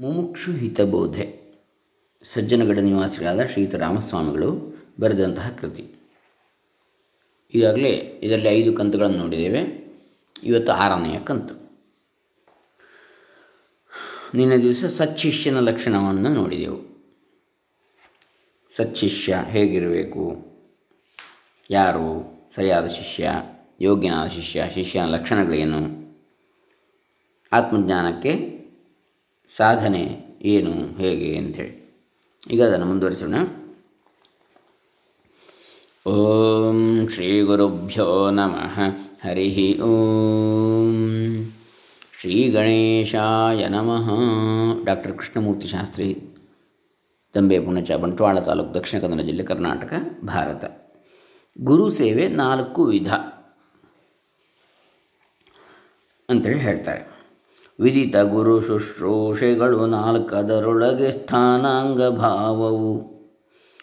ಮುಮುಕ್ಷು ಹಿತಬೋಧೆ. ಸಜ್ಜನಗಡ ನಿವಾಸಿಗಳಾದ ಶ್ರೀಯುತ ರಾಮಸ್ವಾಮಿಗಳು ಬರೆದಂತಹ ಕೃತಿ. ಈಗಾಗಲೇ ಇದರಲ್ಲಿ ಐದು ಕಂತುಗಳನ್ನು ನೋಡಿದ್ದೇವೆ. ಇವತ್ತು ಆರನೆಯ ಕಂತು. ನಿನ್ನೆ ದಿವಸ ಸಚ್ಚಿಷ್ಯನ ಲಕ್ಷಣವನ್ನು ನೋಡಿದೆವು. ಸಚ್ಚಿಷ್ಯ ಹೇಗಿರಬೇಕು? ಯಾರು? ಸರಿಯಾದ ಶಿಷ್ಯ? ಯೋಗ್ಯನಾದ ಶಿಷ್ಯ? ಶಿಷ್ಯನ ಲಕ್ಷಣಗಳೇನು? ಆತ್ಮಜ್ಞಾನಕ್ಕೆ ಸಾಧನೆ ಏನು, ಹೇಗೆ ಅಂಥೇಳಿ. ಈಗ ಅದನ್ನು ಮುಂದುವರಿಸೋಣ. ಓಂ ಶ್ರೀ ಗುರುಭ್ಯೋ ನಮಃ. ಹರಿ ಓಂ. ಶ್ರೀ ಗಣೇಶಾಯ ನಮಃ. ಡಾಕ್ಟರ್ ಕೃಷ್ಣಮೂರ್ತಿ ಶಾಸ್ತ್ರಿ, ದಂಬೆ ಪುಣಚ, ಬಂಟ್ವಾಳ ತಾಲೂಕು ದಕ್ಷಿಣ ಕನ್ನಡ ಜಿಲ್ಲೆ ಕರ್ನಾಟಕ, ಭಾರತ. ಗುರು ಸೇವೆ ನಾಲ್ಕು ವಿಧ ಅಂತೇಳಿ ಹೇಳ್ತಾರೆ. ವಿದಿತ ಗುರು ಶುಶ್ರೂಷೆಗಳು ನಾಲ್ಕದರೊಳಗೆ ಸ್ಥಾನಾಂಗ ಭಾವವು.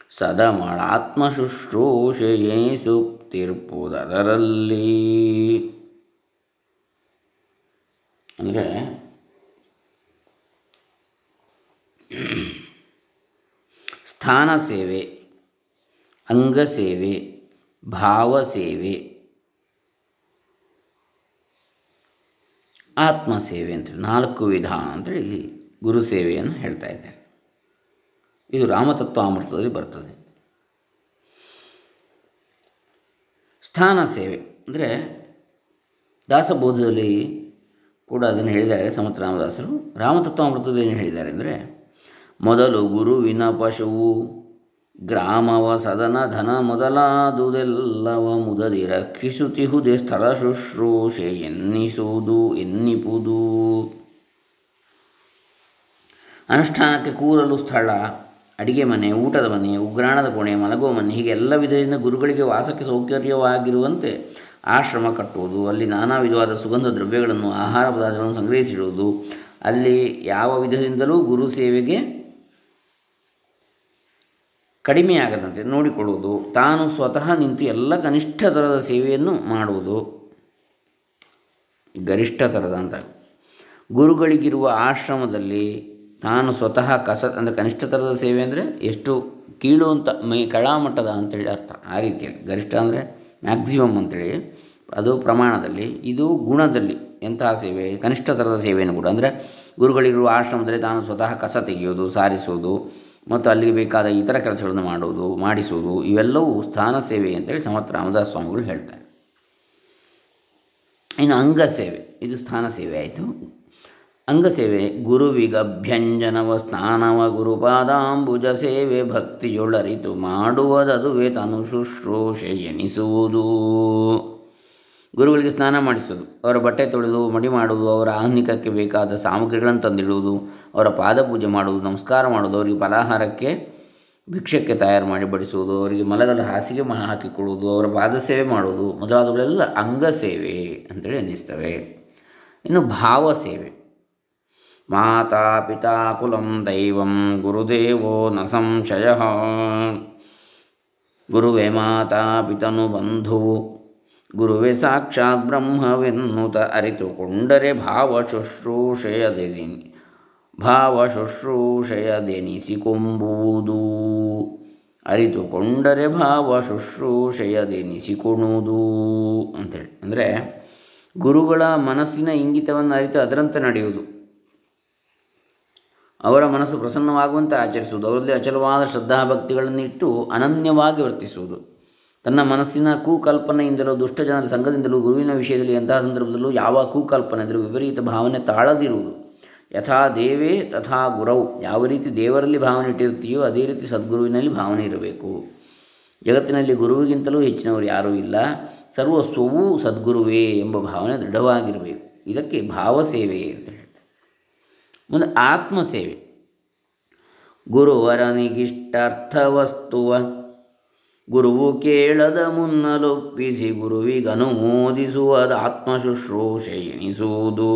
ಸದಮಳಾತ್ಮ ಶುಶ್ರೂಷೆಯೇ ಎನಿಸುತ್ತಿರ್ಪುದರಲ್ಲಿ ಅಂದರೆ ಸ್ಥಾನ ಸೇವೆ ಅಂಗಸೇವೆ ಭಾವಸೇವೆ ಆತ್ಮಸೇವೆ ಅಂತೇಳಿ ನಾಲ್ಕು ವಿಧಾನ ಅಂತೇಳಿ ಇಲ್ಲಿ ಗುರು ಸೇವೆಯನ್ನು ಹೇಳ್ತಾ ಇದ್ದಾರೆ. ಇದು ರಾಮತತ್ವ ಅಮೃತದಲ್ಲಿ ಬರ್ತದೆ. ಸ್ಥಾನ ಸೇವೆ ಅಂದರೆ ದಾಸಬೋಧದಲ್ಲಿ ಕೂಡ ಅದನ್ನು ಹೇಳಿದ್ದಾರೆ ಸಮರ್ಥ ರಾಮದಾಸರು. ರಾಮತತ್ವಾಮೃತದಲ್ಲಿ ಏನು ಹೇಳಿದ್ದಾರೆ ಅಂದರೆ, ಮೊದಲು ಗುರುವಿನ ಪಶುವು ಗ್ರಾಮವ ಸದನ ಧನ ಮೊದಲಾದುದೆಲ್ಲವ ಮುದದಿ ರಕ್ಷಿಸುತ್ತಿಹುದೇ ಸ್ಥಳ ಶುಶ್ರೂಷೆ ಎನ್ನಿಸುವುದು ಎನ್ನಿಪುದು ಅನುಷ್ಠಾನಕ್ಕೆ ಕೂರಲು ಸ್ಥಳ, ಅಡಿಗೆ ಮನೆ, ಊಟದ ಮನೆ, ಉಗ್ರಾಣದ ಕೋಣೆ, ಮಲಗುವ ಮನೆ, ಹೀಗೆ ಎಲ್ಲ ವಿಧದಿಂದ ಗುರುಗಳಿಗೆ ವಾಸಕ್ಕೆ ಸೌಕರ್ಯವಾಗಿರುವಂತೆ ಆಶ್ರಮ ಕಟ್ಟುವುದು, ಅಲ್ಲಿ ನಾನಾ ವಿಧವಾದ ಸುಗಂಧ ದ್ರವ್ಯಗಳನ್ನು, ಆಹಾರ ಪದಾರ್ಥಗಳನ್ನು ಸಂಗ್ರಹಿಸಿಡುವುದು, ಅಲ್ಲಿ ಯಾವ ವಿಧದಿಂದಲೂ ಗುರು ಸೇವೆಗೆ ಕಡಿಮೆಯಾಗದಂತೆ ನೋಡಿಕೊಳ್ಳುವುದು, ತಾನು ಸ್ವತಃ ನಿಂತು ಎಲ್ಲ ಕನಿಷ್ಠ ಥರದ ಸೇವೆಯನ್ನು ಮಾಡುವುದು. ಗರಿಷ್ಠ ಥರದ ಅಂತ. ಗುರುಗಳಿಗಿರುವ ಆಶ್ರಮದಲ್ಲಿ ತಾನು ಸ್ವತಃ ಕಸ, ಅಂದರೆ ಕನಿಷ್ಠ ಥರದ ಸೇವೆ ಅಂದರೆ ಎಷ್ಟು ಕೀಳು ಅಂತ, ಮೈ, ಕಳಾಮಟ್ಟದ ಅಂತೇಳಿ ಅರ್ಥ. ಆ ರೀತಿಯಲ್ಲಿ. ಗರಿಷ್ಠ ಅಂದರೆ ಮ್ಯಾಕ್ಸಿಮಮ್ ಅಂತೇಳಿ. ಅದು ಪ್ರಮಾಣದಲ್ಲಿ. ಇದು ಗುಣದಲ್ಲಿ ಎಂತಹ ಸೇವೆ? ಕನಿಷ್ಠ ಥರದ ಸೇವೆಯನ್ನು ಕೂಡ. ಅಂದರೆ ಗುರುಗಳಿರುವ ಆಶ್ರಮದಲ್ಲಿ ತಾನು ಸ್ವತಃ ಕಸ ತೆಗೆಯೋದು ಸಾರಿಸೋದು ಮತ್ತು ಅಲ್ಲಿಗೆ ಬೇಕಾದ ಇತರ ಕೆಲಸಗಳನ್ನು ಮಾಡುವುದು, ಮಾಡಿಸುವುದು, ಇವೆಲ್ಲವೂ ಸ್ಥಾನ ಸೇವೆ ಅಂತೇಳಿ ಸಮರ್ಥ ರಾಮದಾಸ್ ಸ್ವಾಮಿಗಳು ಹೇಳ್ತಾರೆ. ಇನ್ನು ಅಂಗ ಸೇವೆ, ಇದು ಸ್ಥಾನ ಸೇವೆ ಆಯಿತು. ಅಂಗಸೇವೆ ಗುರುವಿಗಭ್ಯಂಜನವ ಸ್ನಾನವ ಗುರುಪಾದಾಂಬುಜ ಸೇವೆ ಭಕ್ತಿಯೊಳರಿತು, ಮಾಡುವುದದುವೆ ತನು ಶುಶ್ರೂಷೆ ಎನಿಸುವುದು ಗುರುಗಳಿಗೆ ಸ್ನಾನ ಮಾಡಿಸೋದು, ಅವರ ಬಟ್ಟೆ ತೊಳೆದು, ಮಡಿ ಮಾಡುವುದು, ಅವರ ಆಹ್ನಿಕಕ್ಕೆ ಬೇಕಾದ ಸಾಮಗ್ರಿಗಳನ್ನು ತಂದಿಡುವುದು, ಅವರ ಪಾದಪೂಜೆ ಮಾಡುವುದು, ನಮಸ್ಕಾರ ಮಾಡುವುದು, ಅವರಿಗೆ ಫಲಾಹಾರಕ್ಕೆ ಭಿಕ್ಷಕ್ಕೆ ತಯಾರು ಮಾಡಿ ಬಡಿಸುವುದು, ಅವರಿಗೆ ಮಲಗಲು ಹಾಸಿಗೆ ಮಾ ಹಾಕಿಕೊಡುವುದು ಅವರ ಪಾದ ಸೇವೆ ಮಾಡುವುದು, ಮೊದಲಾದವುಗಳೆಲ್ಲ ಅಂಗ ಸೇವೆ ಅಂತೇಳಿ ಅನ್ನಿಸ್ತವೆ ಇನ್ನು ಭಾವ ಸೇವೆ. ಮಾತಾ ಪಿತಾ ಕುಲಂ ದೈವಂ ಗುರುದೇವೋ ನ ಸಂಶಯ. ಗುರುವೇ ಮಾತಾ ಪಿತನು ಬಂಧುವು. ಗುರುವೇ ಸಾಕ್ಷಾತ್ ಬ್ರಹ್ಮವೆನ್ನುತ ಅರಿತುಕೊಂಡರೆ ಭಾವ ಶುಶ್ರೂಷೆಯದೆನಿ ಭಾವ ಶುಶ್ರೂಷೆಯದೆನಿಸಿಕೊಂಬುವುದು ಅರಿತುಕೊಂಡರೆ ಭಾವ ಶುಶ್ರೂಷೆಯದೆನಿಸಿಕೊಣುವುದು ಅಂತೇಳಿ. ಅಂದರೆ ಗುರುಗಳ ಮನಸ್ಸಿನ ಇಂಗಿತವನ್ನು ಅರಿತು ಅದರಂತೆ ನಡೆಯುವುದು. ಅವರ ಮನಸ್ಸು ಪ್ರಸನ್ನವಾಗುವಂತೆ ಆಚರಿಸುವುದು. ಅವರಲ್ಲಿ ಅಚಲವಾದ ಶ್ರದ್ಧಾಭಕ್ತಿಗಳನ್ನಿಟ್ಟು ಅನನ್ಯವಾಗಿ ವರ್ತಿಸುವುದು. ತನ್ನ ಮನಸ್ಸಿನ ಕುಕಲ್ಪನೆಯಿಂದಲೂ, ದುಷ್ಟ ಜನರ ಸಂಘದಿಂದಲೂ, ಗುರುವಿನ ವಿಷಯದಲ್ಲಿ ಎಂತಹ ಸಂದರ್ಭದಲ್ಲೂ ಯಾವ ಕೂಕಲ್ಪನೆ ಅಂದರೆ ವಿಪರೀತ ಭಾವನೆ ತಾಳದಿರುವುದು. ಯಥಾ ದೇವೇ ತಥಾ ಗುರವು ಯಾವ ರೀತಿ ದೇವರಲ್ಲಿ ಭಾವನೆ ಇಟ್ಟಿರ್ತೀಯೋ ಅದೇ ರೀತಿ ಸದ್ಗುರುವಿನಲ್ಲಿ ಭಾವನೆ ಇರಬೇಕು. ಜಗತ್ತಿನಲ್ಲಿ ಗುರುವಿಗಿಂತಲೂ ಹೆಚ್ಚಿನವರು ಯಾರೂ ಇಲ್ಲ. ಸರ್ವಸ್ವವೂ ಸದ್ಗುರುವೇ ಎಂಬ ಭಾವನೆ ದೃಢವಾಗಿರಬೇಕು. ಇದಕ್ಕೆ ಭಾವಸೇವೆ ಅಂತ ಹೇಳ್ತಾರೆ. ಮುಂದೆ ಆತ್ಮಸೇವೆ. ಗುರುವರನಿಗಿಷ್ಟಾರ್ಥವಸ್ತುವ. ಗುರುವು ಕೇಳದ ಮುನ್ನಲೊಪ್ಪಿಸಿ ಗುರುವಿಗನುಮೋದಿಸುವದ ಆತ್ಮಶುಶ್ರೂಷೆ ಎನಿಸುವುದು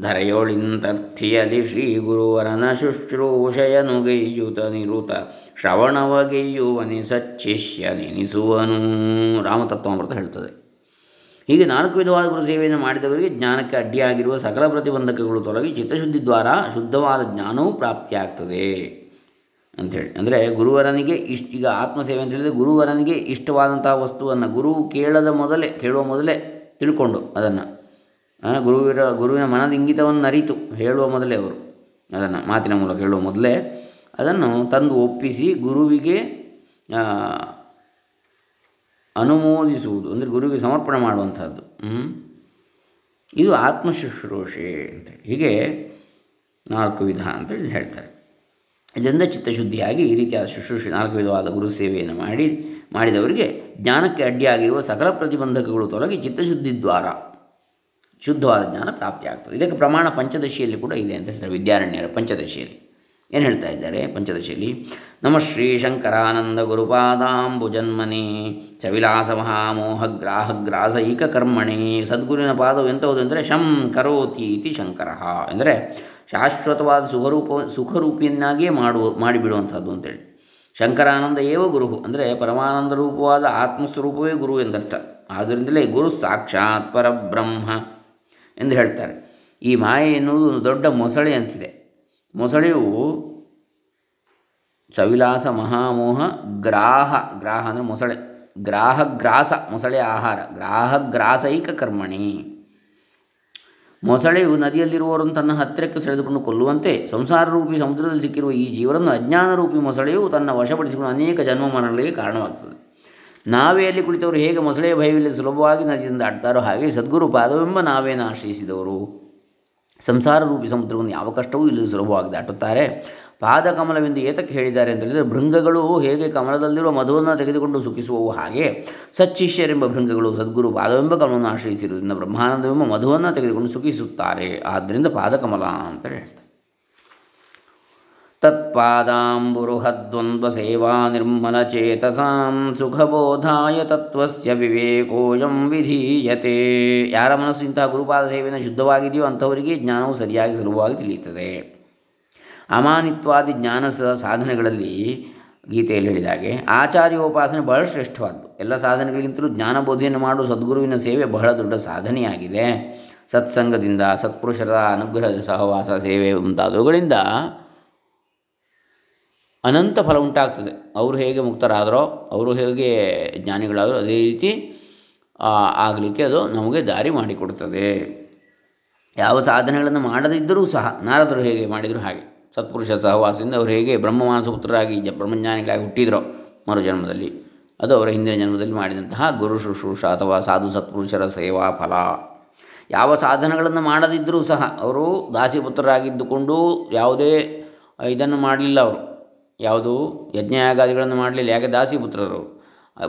ಧರೆಯೊಳಿಂತರ್ಥಿಯಲಿ ಶ್ರೀ ಗುರುವರನ ಶುಶ್ರೂಷೆಯನುಗೈಯುತ ನಿರುತ ಶ್ರವಣವಗೆಯುವನಿ ಸಚ್ಚಿಷ್ಯ ನೆನಿಸುವನು. ರಾಮತತ್ವಾಮೃತ ಹೇಳ್ತದೆ. ಹೀಗೆ ನಾಲ್ಕು ವಿಧವಾದ ಗುರು ಸೇವೆಯನ್ನು ಮಾಡಿದವರಿಗೆ ಜ್ಞಾನಕ್ಕೆ ಅಡ್ಡಿಯಾಗಿರುವ ಸಕಲ ಪ್ರತಿಬಂಧಕಗಳು ತೊಲಗಿ ಚಿತ್ತಶುದ್ಧಿ ದ್ವಾರ ಶುದ್ಧವಾದ ಜ್ಞಾನವೂ ಪ್ರಾಪ್ತಿಯಾಗ್ತದೆ. ಅಂಥೇಳಿ ಅಂದರೆ ಗುರುವರನಿಗೆ ಇಷ್ಟ ಈಗ ಆತ್ಮಸೇವೆ ಅಂತ ಹೇಳಿದರೆ ಗುರುವರನಿಗೆ ಇಷ್ಟವಾದಂತಹ ವಸ್ತುವನ್ನು ಗುರು ಕೇಳದ ಮೊದಲೇ, ಕೇಳುವ ಮೊದಲೇ ತಿಳ್ಕೊಂಡು ಅದನ್ನು. ಗುರುವಿರ, ಗುರುವಿನ ಮನದ ಇಂಗಿತವನ್ನು ಅರಿತು ಹೇಳುವ ಮೊದಲೇ ಅವರು ಅದನ್ನು, ಮಾತಿನ ಮೂಲಕ ಹೇಳುವ ಮೊದಲೇ ಅದನ್ನು ತಂದು ಒಪ್ಪಿಸಿ ಗುರುವಿಗೆ ಅನುಮೋದಿಸುವುದು, ಅಂದರೆ ಗುರುವಿಗೆ ಸಮರ್ಪಣೆ ಮಾಡುವಂಥದ್ದು ಇದು ಆತ್ಮಶುಶ್ರೂಷೆ ಅಂತೇಳಿ ಹೀಗೆ ನಾಲ್ಕು ವಿಧ ಅಂತೇಳಿ ಹೇಳ್ತಾರೆ. ಇದರಿಂದ ಚಿತ್ತಶುದ್ಧಿಯಾಗಿ ಈ ರೀತಿಯಾದ ಶುಶ್ರೂಷೆ ನಾಲ್ಕು ವಿಧವಾದ ಗುರು ಸೇವೆಯನ್ನು ಮಾಡಿ, ಮಾಡಿದವರಿಗೆ ಜ್ಞಾನಕ್ಕೆ ಅಡ್ಡಿಯಾಗಿರುವ ಸಕಲ ಪ್ರತಿಬಂಧಕಗಳು ತೊಲಗಿ ಚಿತ್ತಶುದ್ಧಿ ದ್ವಾರ, ಶುದ್ಧವಾದ ಜ್ಞಾನ ಪ್ರಾಪ್ತಿಯಾಗ್ತದೆ. ಇದಕ್ಕೆ ಪ್ರಮಾಣ ಪಂಚದಶಿಯಲ್ಲಿ ಕೂಡ ಇದೆ ಅಂತ ಹೇಳ್ತಾರೆ ವಿದ್ಯಾರಣ್ಯರ ಪಂಚದಶಿಯಲ್ಲಿ. ಏನು ಹೇಳ್ತಾ ಇದ್ದಾರೆ? ಪಂಚದಶಿಯಲ್ಲಿ, ನಮ ಶ್ರೀ ಶಂಕರಾನಂದ ಗುರುಪಾದಾಂಬುಜನ್ಮನೆ ಚವಿಲಾಸ ಮಹಾಮೋಹ ಗ್ರಾಹ ಗ್ರಾಸೈಕ ಕರ್ಮಣಿ ಸದ್ಗುರುವಿನ ಪಾದವು ಎಂಥವುದು ಅಂದರೆ ಶಂ ಕರೋತಿ ಇತಿ ಶಂಕರ. ಎಂದರೆ ಶಾಶ್ವತವಾದ ಸುಖರೂಪ, ಸುಖರೂಪಿಯನ್ನಾಗಿಯೇ ಮಾಡುವ, ಮಾಡಿಬಿಡುವಂಥದ್ದು ಅಂತೇಳಿ. ಶಂಕರಾನಂದ ಏವ ಗುರು ಅಂದರೆ ಪರಮಾನಂದ ರೂಪವಾದ ಆತ್ಮಸ್ವರೂಪವೇ ಗುರು ಎಂದರ್ಥ. ಆದ್ದರಿಂದಲೇ ಗುರು ಸಾಕ್ಷಾತ್ ಪರಬ್ರಹ್ಮ ಎಂದು ಹೇಳ್ತಾರೆ. ಈ ಮಾಯೆ ಎನ್ನುವುದು ದೊಡ್ಡ ಮೊಸಳೆ ಅಂತಿದೆ. ಮೊಸಳೆಯು ಸವಿಲಾಸ ಮಹಾಮೋಹ, ಗ್ರಾಹ ಗ್ರಾಹ ಅಂದರೆ ಮೊಸಳೆ. ಗ್ರಾಹ ಗ್ರಾಸ, ಮೊಸಳೆ ಆಹಾರ. ಗ್ರಾಹ ಗ್ರಾಸೈಕ ಕರ್ಮಣಿ. ಮೊಸಳೆಯು ನದಿಯಲ್ಲಿರುವವರನ್ನು ತನ್ನ ಹತ್ತಿರಕ್ಕೆ ಸೆಳೆದುಕೊಂಡು ಕೊಲ್ಲುವಂತೆ ಸಂಸಾರ ರೂಪಿ ಸಮುದ್ರದಲ್ಲಿ ಸಿಕ್ಕಿರುವ ಈ ಜೀವರನ್ನು ಅಜ್ಞಾನ ರೂಪಿ ಮೊಸಳೆಯು ತನ್ನ ವಶಪಡಿಸಿಕೊಂಡು ಅನೇಕ ಜನ್ಮ ಮರಣಗಳಿಗೆ ಕಾರಣವಾಗ್ತದೆ ನಾವೆಯಲ್ಲಿ ಕುಳಿತವರು ಹೇಗೆ ಮೊಸಳೆಯ ಭಯವಿಲ್ಲದೆ ಸುಲಭವಾಗಿ ನದಿಯಿಂದ ಆಡ್ತಾರೋ ಹಾಗೆ ಸದ್ಗುರು ಪಾದವೆಂಬ ನಾವೇನ ಆಶ್ರಯಿಸಿದವರು. ಸಂಸಾರ ರೂಪಿ ಸಮುದ್ರವನ್ನು ಯಾವ ಕಷ್ಟವೂ ಇಲ್ಲದೆ ಸುಲಭವಾಗಿ ದಾಟುತ್ತಾರೆ. ಪಾದಕಮಲವೆಂದು ಏತಕ್ಕೆ ಹೇಳಿದ್ದಾರೆ ಅಂತ ಹೇಳಿದರೆ, ಭೃಂಗಗಳು ಹೇಗೆ ಕಮಲದಲ್ಲಿರುವ ಮಧುವನ್ನು ತೆಗೆದುಕೊಂಡು ಸುಖಿಸುವವು ಹಾಗೆ ಸಚ್ಚಿಷ್ಯರೆಂಬ ಭೃಂಗಗಳು ಸದ್ಗುರು ಪಾದವೆಂಬ ಕಮಲವನ್ನು ಆಶ್ರಯಿಸಿರುವುದರಿಂದ ಬ್ರಹ್ಮಾನಂದವೆಂಬ ಮಧುವನ್ನು ತೆಗೆದುಕೊಂಡು ಸುಖಿಸುತ್ತಾರೆ. ಆದ್ದರಿಂದ ಪಾದಕಮಲ ಅಂತ ಹೇಳ್ತಾರೆ. ತತ್ಪಾದಾಂಬುರುಹದ್ವಂದ್ವ ಸೇವಾ ನಿರ್ಮಲಚೇತಸಾಂ ಸುಖಬೋಧಾಯ ತತ್ವಸ್ಯ ವಿವೇಕೋಯಂ ವಿಧೀಯತೆ. ಯಾರ ಮನಸ್ಸು ಇಂತಹ ಗುರುಪಾದ ಸೇವೆಯನ್ನು ಶುದ್ಧವಾಗಿದೆಯೋ ಅಂಥವರಿಗೆ ಜ್ಞಾನವು ಸರಿಯಾಗಿ ಸುಲಭವಾಗಿ ತಿಳಿಯುತ್ತದೆ. ಅಮಾನಿತ್ವಾದಿ ಜ್ಞಾನ ಸಾಧನೆಗಳಲ್ಲಿ ಗೀತೆಯಲ್ಲಿ ಹೇಳಿದಾಗೆ, ಆಚಾರ್ಯೋಪಾಸನೆ ಬಹಳ ಶ್ರೇಷ್ಠವಾದ್ದು. ಎಲ್ಲ ಸಾಧನೆಗಳಿಗಿಂತಲೂ ಜ್ಞಾನಬೋಧೆಯನ್ನು ಮಾಡುವ ಸದ್ಗುರುವಿನ ಸೇವೆ ಬಹಳ ದೊಡ್ಡ ಸಾಧನೆಯಾಗಿದೆ. ಸತ್ಸಂಗದಿಂದ ಸತ್ಪುರುಷರ ಅನುಗ್ರಹದ ಸಹವಾಸ ಸೇವೆ ಮುಂತಾದವುಗಳಿಂದ ಅನಂತ ಫಲ ಉಂಟಾಗ್ತದೆ. ಅವರು ಹೇಗೆ ಮುಕ್ತರಾದರೋ, ಅವರು ಹೇಗೆ ಜ್ಞಾನಿಗಳಾದರೂ ಅದೇ ರೀತಿ ಆಗಲಿಕ್ಕೆ ಅದು ನಮಗೆ ದಾರಿ ಮಾಡಿಕೊಡುತ್ತದೆ ಯಾವ ಸಾಧನೆಗಳನ್ನು ಮಾಡದಿದ್ದರೂ ಸಹ, ನಾರದರು ಹೇಗೆ ಮಾಡಿದರೂ ಹಾಗೆ. ಸತ್ಪುರುಷ ಸಹವಾಸದಿಂದ ಅವರು ಹೇಗೆ ಬ್ರಹ್ಮಮಾನಸಪುತ್ರರಾಗಿ ಜ ಬ್ರಹ್ಮಜ್ಞಾನಿಗಳಾಗಿ ಹುಟ್ಟಿದ್ರು ಮರು ಜನ್ಮದಲ್ಲಿ ಅದು ಅವರ ಹಿಂದಿನ ಜನ್ಮದಲ್ಲಿ ಮಾಡಿದಂತಹ ಗುರು ಶುಶ್ರೂಷ ಅಥವಾ ಸಾಧು ಸತ್ಪುರುಷರ ಸೇವಾ ಫಲ. ಯಾವ ಸಾಧನಗಳನ್ನು ಮಾಡದಿದ್ದರೂ ಸಹ ಅವರು ದಾಸಿಪುತ್ರರಾಗಿದ್ದುಕೊಂಡು ಯಾವುದೇ ಇದನ್ನು ಮಾಡಲಿಲ್ಲ ಅವರು. ಯಾವುದು ಯಜ್ಞಯಾಗಾದಿಗಳನ್ನು ಮಾಡಲಿಲ್ಲ, ಯಾಕೆ ದಾಸಿಪುತ್ರರು?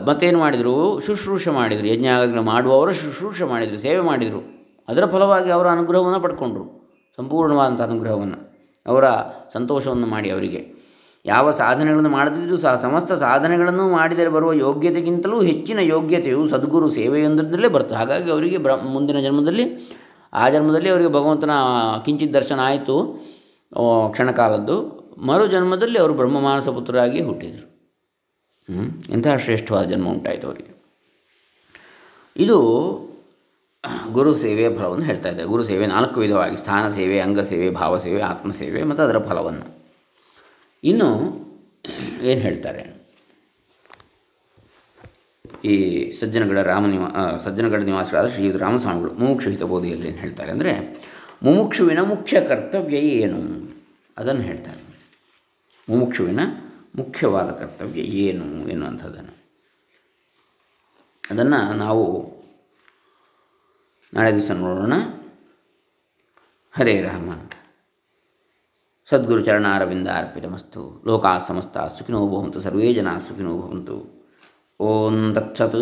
ಮತ್ತೇನು ಮಾಡಿದರು? ಶುಶ್ರೂಷೆ ಮಾಡಿದರು. ಯಜ್ಞಯಾಗಾದಿಗಳು ಮಾಡುವವರು ಶುಶ್ರೂಷೆ ಮಾಡಿದರು, ಸೇವೆ ಮಾಡಿದರು. ಅದರ ಫಲವಾಗಿ ಅವರ ಅನುಗ್ರಹವನ್ನು ಪಡ್ಕೊಂಡ್ರು. ಸಂಪೂರ್ಣವಾದಂಥ ಅನುಗ್ರಹವನ್ನು. ಅವರ ಸಂತೋಷವನ್ನು ಮಾಡಿ ಅವರಿಗೆ. ಯಾವ ಸಾಧನೆಗಳನ್ನು ಮಾಡದಿದ್ದರೂ ಸಹ, ಸಮಸ್ತ ಸಾಧನೆಗಳನ್ನು ಮಾಡಿದರೆ ಬರುವ ಯೋಗ್ಯತೆಗಿಂತಲೂ ಹೆಚ್ಚಿನ ಯೋಗ್ಯತೆಯು ಸದ್ಗುರು ಸೇವೆಯೊಂದರಿಂದಲೇ ಬರ್ತದೆ ಹಾಗಾಗಿ ಅವರಿಗೆ ಬ್ರ, ಮುಂದಿನ ಜನ್ಮದಲ್ಲಿ, ಆ ಜನ್ಮದಲ್ಲಿ ಅವರಿಗೆ ಭಗವಂತನ ಕಿಂಚಿತ್ ದರ್ಶನ ಆಯಿತು ಕ್ಷಣಕಾಲದ್ದು ಮರು ಜನ್ಮದಲ್ಲಿ ಅವರು ಬ್ರಹ್ಮಮಾನಸ ಪುತ್ರರಾಗಿ ಹುಟ್ಟಿದರು. ಇಂತಹ ಶ್ರೇಷ್ಠವಾದ ಜನ್ಮ ಉಂಟಾಯಿತು ಅವರಿಗೆ. ಇದು ಗುರು ಸೇವೆಯ ಫಲವನ್ನು ಹೇಳ್ತಾ ಇದ್ದಾರೆ. ಗುರು ಸೇವೆ ನಾಲ್ಕು ವಿಧವಾಗಿ, ಸ್ಥಾನ ಸೇವೆ, ಅಂಗ ಸೇವೆ, ಭಾವ ಸೇವೆ, ಆತ್ಮ ಸೇವೆ ಮತ್ತು ಅದರ ಫಲವನ್ನು. ಇನ್ನು ಏನು ಹೇಳ್ತಾರೆ? ಈ ಸಜ್ಜನಗಡ ರಾಮ ನಿವಾ ಸಜ್ಜನಗಡ ನಿವಾಸಿಗಳಾದ ಶ್ರೀಯುತ ರಾಮಸ್ವಾಮಿಗಳು ಮುಮುಕ್ಷು ಹಿತಬೋಧಿಯಲ್ಲಿ ಏನು ಹೇಳ್ತಾರೆ ಅಂದರೆ, ಮುಮುಕ್ಷುವಿನ ಮುಖ್ಯ ಕರ್ತವ್ಯ ಏನು? ಅದನ್ನು ಹೇಳ್ತಾರೆ. ಮುಮುಕ್ಷುವಿನ ಮುಖ್ಯವಾದ ಕರ್ತವ್ಯ ಏನು ಎನ್ನುವಂಥದ್ದನ್ನು. ಅದನ್ನು ನಾವು ನಾಳೆ ದಿವಸ ನೋಡೋಣ ಹರೇ ರಾಮ ಸದ್ಗುರು ಚರಣಾರವಿಂದ ಅರ್ಪಿತಮಸ್ತು ಲೋಕಾ ಸಮಸ್ತ ಸುಖಿನೋ ಭವಂತು ಸರ್ವೇ ಜನ ಸುಖಿನೋ ಭವಂತು ಓಂ ತತ್ಸತ್